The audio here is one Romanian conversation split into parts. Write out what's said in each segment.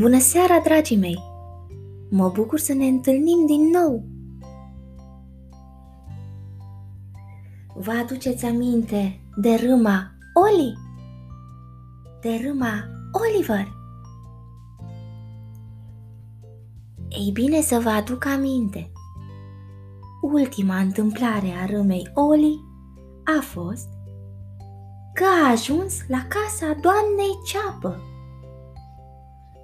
Bună seara, dragii mei! Mă bucur să ne întâlnim din nou! Vă aduceți aminte de râma Oli? De râma Oliver? Ei bine să vă aduc aminte. Ultima întâmplare a râmei Oli a fost că a ajuns la casa doamnei Ceapă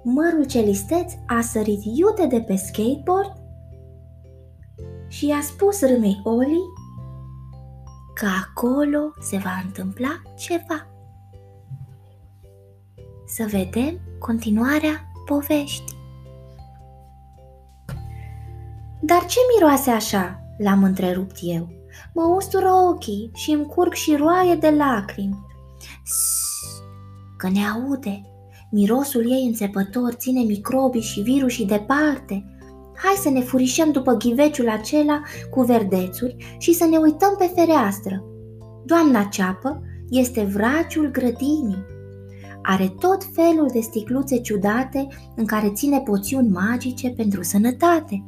mărul celisteț a sărit iute de pe skateboard și i-a spus râmei Oli că acolo se va întâmpla ceva. Să vedem continuarea poveștii. Dar ce miroase așa? L-am întrerupt eu. Mă ustură ochii și îmi curg și roaie de lacrimi. Sss, că ne aude, Mirosul ei înțepător ține microbii și virusii departe. Hai să ne furișăm după ghiveciul acela cu verdețuri și să ne uităm pe fereastră. Doamna Ceapă este vraciul grădinii. Are tot felul de sticluțe ciudate în care ține poțiuni magice pentru sănătate.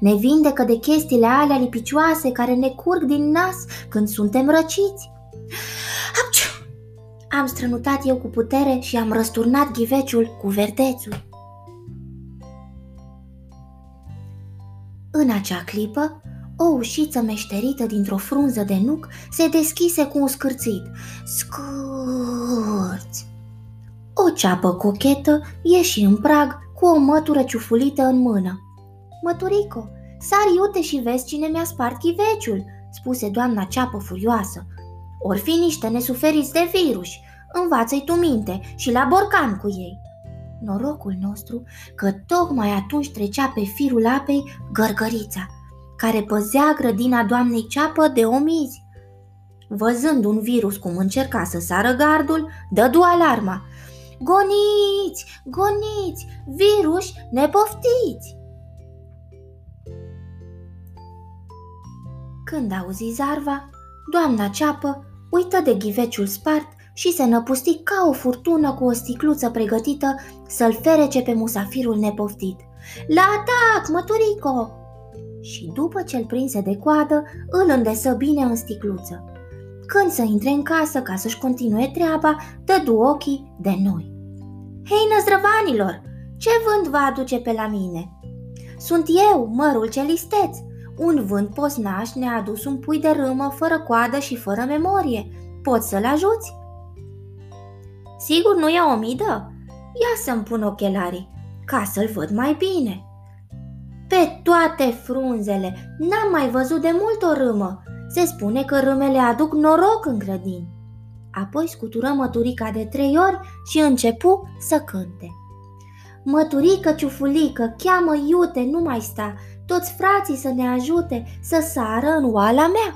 Ne vindecă de chestiile alea lipicioase care ne curg din nas când suntem răciți. Apciu! Am strănutat eu cu putere și am răsturnat ghiveciul cu verdețul. În acea clipă, o ușiță meșterită dintr-o frunză de nuc se deschise cu un scârțit. Scârți! O ceapă cochetă ieși în prag cu o mătură ciufulită în mână. Măturico, sari iute și vezi cine mi-a spart chiveciul, spuse doamna ceapă furioasă. Or fi niște nesuferiți de virus, învață-i tu minte și la borcan cu ei. Norocul nostru că tocmai atunci trecea pe firul apei gărgărița, care păzea grădina doamnei ceapă de omizi. Văzând un virus cum încerca să sară gardul, dădu alarma. Goniți, goniți, virus, nepoftiți! Când auzi zarva, doamna ceapă uită de ghiveciul spart și se năpusti ca o furtună cu o sticluță pregătită să-l ferece pe musafirul nepoftit. La atac, măturico! Și după ce îl prinse de coadă, îl îndesă bine în sticluță. Când să intre în casă ca să-și continue treaba, dădu ochii de noi. Hei, năzdrăvanilor, ce vânt vă aduce pe la mine? Sunt eu, mărul celisteț. Un vânt posnaș ne-a adus un pui de râmă fără coadă și fără memorie. Poți să-l ajuți? Sigur nu e o midă? Ia să-mi pun ochelarii, ca să-l văd mai bine. Pe toate frunzele, n-am mai văzut de mult o râmă. Se spune că râmele aduc noroc în grădini. Apoi scutură măturica de trei ori și începu să cânte. Măturică, ciufulică, cheamă iute, nu mai sta, toți frații să ne ajute să sară în oala mea.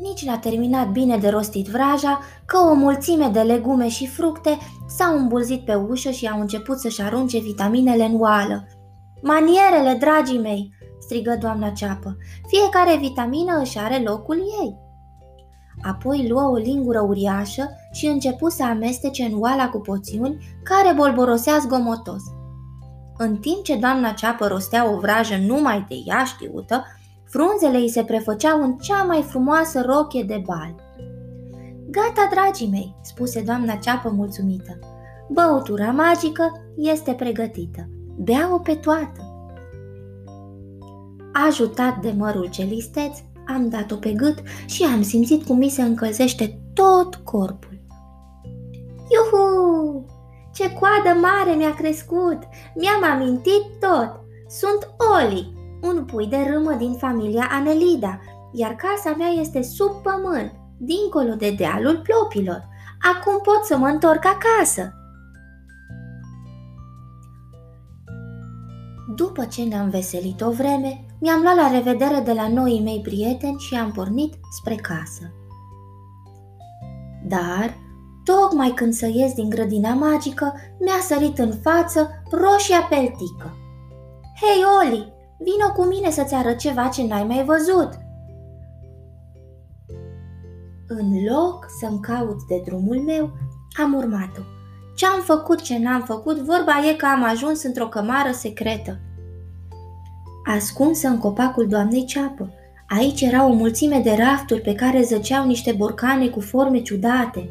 Nici n-a terminat bine de rostit vraja, că o mulțime de legume și fructe s-au îmbulzit pe ușă și au început să-și arunce vitaminele în oală. Manierele, dragii mei!" strigă doamna ceapă. Fiecare vitamină își are locul ei. Apoi luă o lingură uriașă și începu să amestece în oala cu poțiuni care bolborosea zgomotos. În timp ce doamna ceapă rostea o vrajă numai de ea știută, Frunzele îi se prefăceau în cea mai frumoasă rochie de bal. Gata, dragii mei, spuse doamna ceapă mulțumită. Băutura magică este pregătită. Bea-o pe toată. Ajutat de mărul celisteț, am dat-o pe gât și am simțit cum mi se încălzește tot corpul. Iuhu! Ce coadă mare mi-a crescut! Mi-am amintit tot! Sunt Oli, un pui de râmă din familia Anelida, iar casa mea este sub pământ, dincolo de dealul plopilor. Acum pot să mă întorc acasă. După ce ne-am veselit o vreme, mi-am luat la revedere de la noii mei prieteni și am pornit spre casă. Dar, tocmai când să ies din grădina magică, mi-a sărit în față roșia peltică. Hei, Oli, Vino cu mine să-ți arăt ceva ce n-ai mai văzut. În loc să-mi caut de drumul meu, Am urmat-o. Ce-am făcut, ce n-am făcut, vorba e că am ajuns într-o cămară secretă. Ascunsă în copacul doamnei ceapă. Aici era o mulțime de rafturi pe care zăceau niște borcane cu forme ciudate.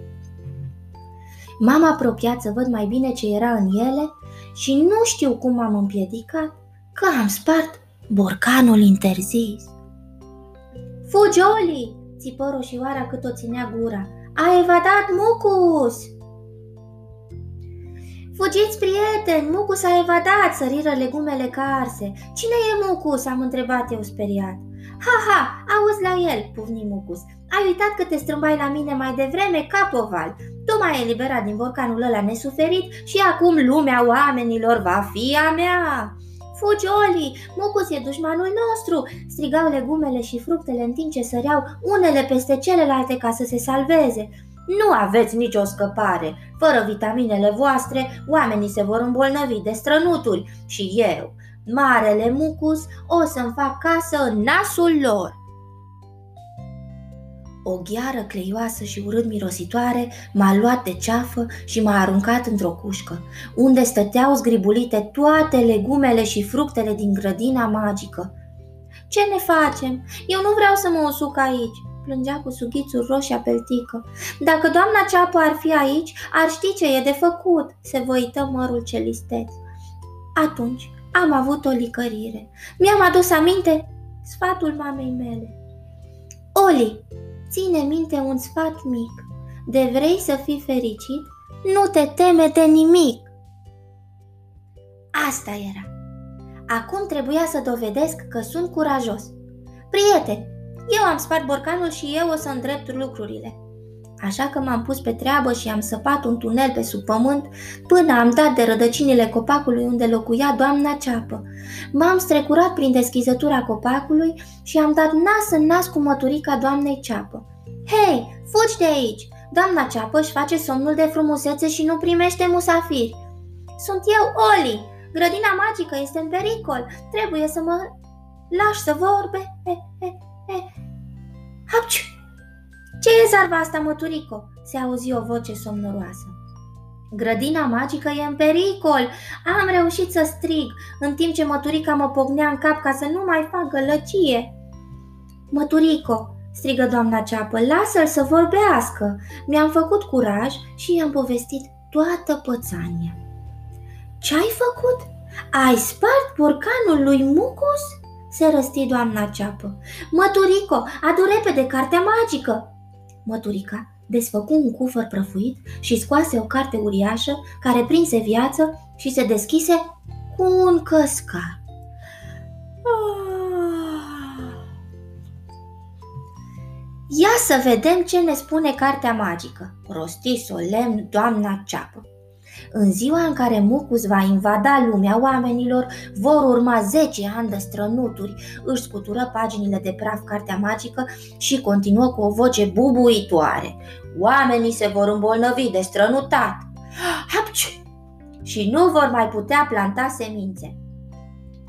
M-am apropiat să văd mai bine ce era în ele și nu știu cum am împiedicat că am spart borcanul interzis. Fugi, Oli! țipă roșioara cât o ținea gura. A evadat Mucus! Fugiți, prieteni! Mucus a evadat! Săriră legumele carse. Cine e Mucus? am întrebat eu speriat. Ha, ha, auzi la el, pufni Mucus. Ai uitat că te strâmbai la mine mai devreme, capoval. Tu m-ai eliberat din borcanul ăla nesuferit și acum lumea oamenilor va fi a mea. Fugi, Oli! Mucus e dușmanul nostru! Strigau legumele și fructele în timp ce săreau unele peste celelalte ca să se salveze. Nu aveți nicio scăpare. Fără vitaminele voastre, oamenii se vor îmbolnăvi de strănuturi și eu, marele Mucus, o să-mi fac casă în nasul lor. O gheară cleioasă și urât mirositoare m-a luat de ceafă și m-a aruncat într-o cușcă, unde stăteau zgribulite toate legumele și fructele din grădina magică. Ce ne facem? Eu nu vreau să mă usuc aici, plângea cu sughițul roșia peltică. Dacă doamna ceapă ar fi aici, ar ști ce e de făcut, se văită mărul celisteț. Atunci am avut o licărire. Mi-am adus aminte sfatul mamei mele. Oli, ține minte un sfat mic. De vrei să fii fericit, nu te teme de nimic. Asta era. Acum trebuia să dovedesc că sunt curajos. Prieteni, eu am spart borcanul și eu o să îndrept lucrurile. Așa că m-am pus pe treabă și am săpat un tunel pe sub pământ până am dat de rădăcinile copacului unde locuia doamna ceapă. M-am strecurat prin deschizătura copacului și am dat nas în nas cu măturica doamnei ceapă. Hei, fugi de aici! Doamna ceapă își face somnul de frumusețe și nu primește musafiri. Sunt eu, Oli! Grădina magică este în pericol. Trebuie să mă lași să vorbe. He, he, he. Hapciu! Ce e zarva asta, măturico? Se auzi o voce somnoroasă. Grădina magică e în pericol! Am reușit să strig, în timp ce măturica mă pocnea în cap ca să nu mai fac gălăcie. Măturico, strigă doamna ceapă, lasă-l să vorbească. Mi-am făcut curaj și i-am povestit toată pățania. Ce-ai făcut? Ai spart borcanul lui Mucus? Se răsti doamna ceapă. Măturico, adu repede cartea magică! Măturica desfăcu un cufăr prăfuit și scoase o carte uriașă care prinse viață și se deschise cu un căscar. Ah. Ia să vedem ce ne spune cartea magică, rosti solemn doamna ceapă. În ziua în care Mucus va invada lumea oamenilor, vor urma 10 ani de strănuturi. Își scutură paginile de praf cartea magică și continuă cu o voce bubuitoare. Oamenii se vor îmbolnăvi de strănutat. Hapci! Și nu vor mai putea planta semințe.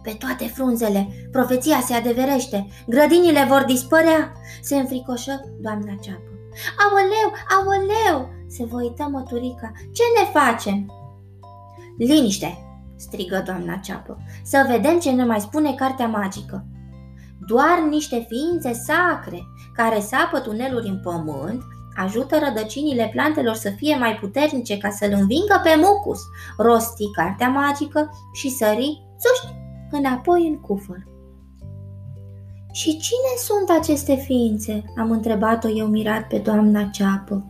Pe toate frunzele, profeția se adeverește, grădinile vor dispărea, se înfricoșă doamna ceapă. Aoleu, aoleu, se voită măturica. Ce ne facem? Liniște, strigă doamna ceapă, să vedem ce ne mai spune cartea magică. Doar niște ființe sacre care sapă tuneluri în pământ ajută rădăcinile plantelor să fie mai puternice ca să-l învingă pe mucus, rosti cartea magică și sări, țuști, înapoi în cufăr. Și cine sunt aceste ființe? am întrebat-o eu mirat pe doamna ceapă.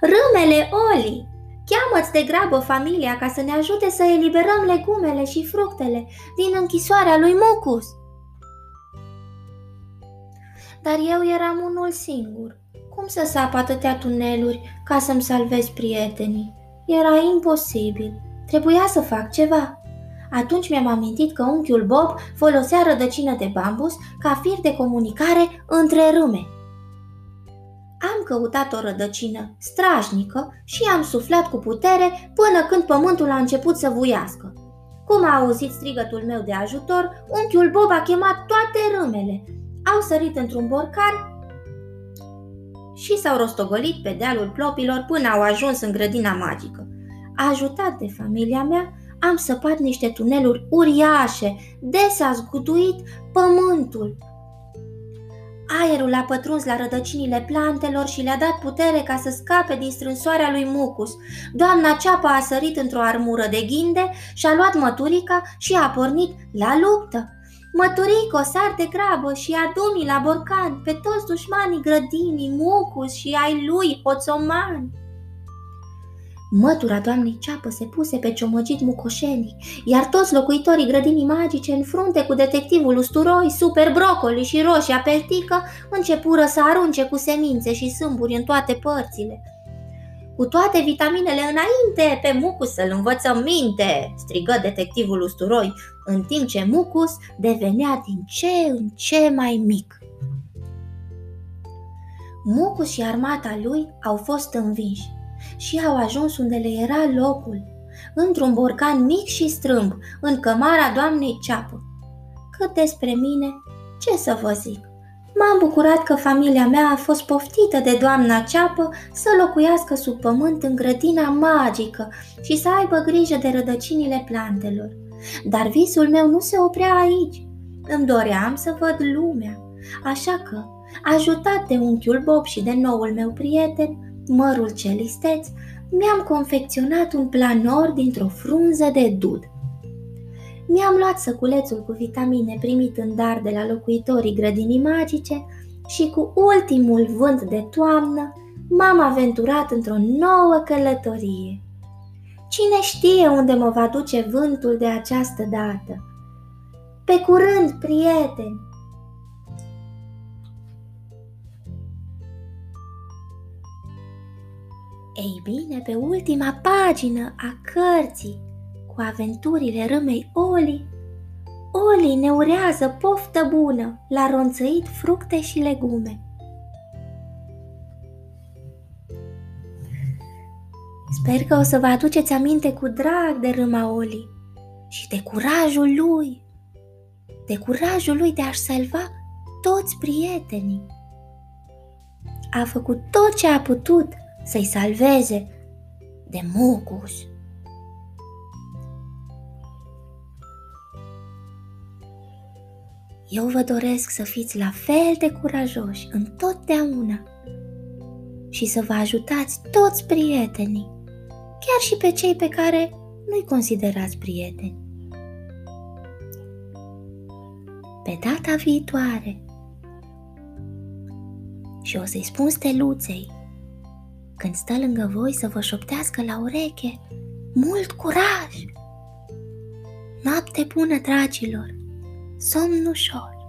Râmele, Oli! Cheamă-ți de grabă familia ca să ne ajute să eliberăm legumele și fructele din închisoarea lui Mucus. Dar eu eram unul singur. Cum să sap atâtea tuneluri ca să-mi salvez prietenii? Era imposibil. Trebuia să fac ceva. Atunci mi-am amintit că unchiul Bob folosea rădăcină de bambus ca fir de comunicare între râme. Am căutat o rădăcină strașnică și am suflat cu putere până când pământul a început să vuiască. Cum a auzit strigătul meu de ajutor, unchiul Bob a chemat toate râmele. Au sărit într-un borcan și s-au rostogolit pe dealul plopilor până au ajuns în grădina magică. Ajutat de familia mea, am săpat niște tuneluri uriașe, des a zguduit pământul. Aerul a pătruns la rădăcinile plantelor și le-a dat putere ca să scape din strânsoarea lui Mucus. Doamna Ceapa a sărit într-o armură de ghinde și-a luat măturica și a pornit la luptă. Măturico, sar de grabă și adu la borcan pe toți dușmanii grădinii, Mucus și ai lui, hoțomani. Mătura doamnei ceapă se puse pe ciomăgit mucoșenii, iar toți locuitorii grădinii magice, în frunte cu detectivul usturoi, super brocoli și roșia pertică, începură să arunce cu semințe și sâmburi în toate părțile. Cu toate vitaminele înainte, pe Mucus să-l învățăm minte, strigă detectivul usturoi, în timp ce Mucus devenea din ce în ce mai mic. Mucus și armata lui au fost învinși și au ajuns unde le era locul, într-un borcan mic și strâmb, în cămara doamnei Ceapă. Cât despre mine, ce să vă zic? M-am bucurat că familia mea a fost poftită de doamna Ceapă să locuiască sub pământ în grădina magică și să aibă grijă de rădăcinile plantelor. Dar visul meu nu se oprea aici. Îmi doream să văd lumea, așa că, ajutat de unchiul Bob și de noul meu prieten, mărul cel isteț, mi-am confecționat un planor dintr-o frunză de dud. Mi-am luat săculețul cu vitamine primit în dar de la locuitorii grădinii magice și cu ultimul vânt de toamnă m-am aventurat într-o nouă călătorie. Cine știe unde mă va duce vântul de această dată? Pe curând, prieteni! Ei bine, pe ultima pagină a cărții cu aventurile râmei Oli, Oli ne urează poftă bună la ronțăit fructe și legume. Sper că o să vă aduceți aminte cu drag de râma Oli și de curajul lui, de curajul lui de a-și salva toți prietenii. A făcut tot ce a putut să-i salveze de mucus. Eu vă doresc să fiți la fel de curajoși întotdeauna și să vă ajutați toți prietenii, chiar și pe cei pe care nu-i considerați prieteni. Pe data viitoare și o să-i spun steluței când stă lângă voi să vă șoptească la ureche. Mult curaj! Noapte bună, dragilor! Somn ușor!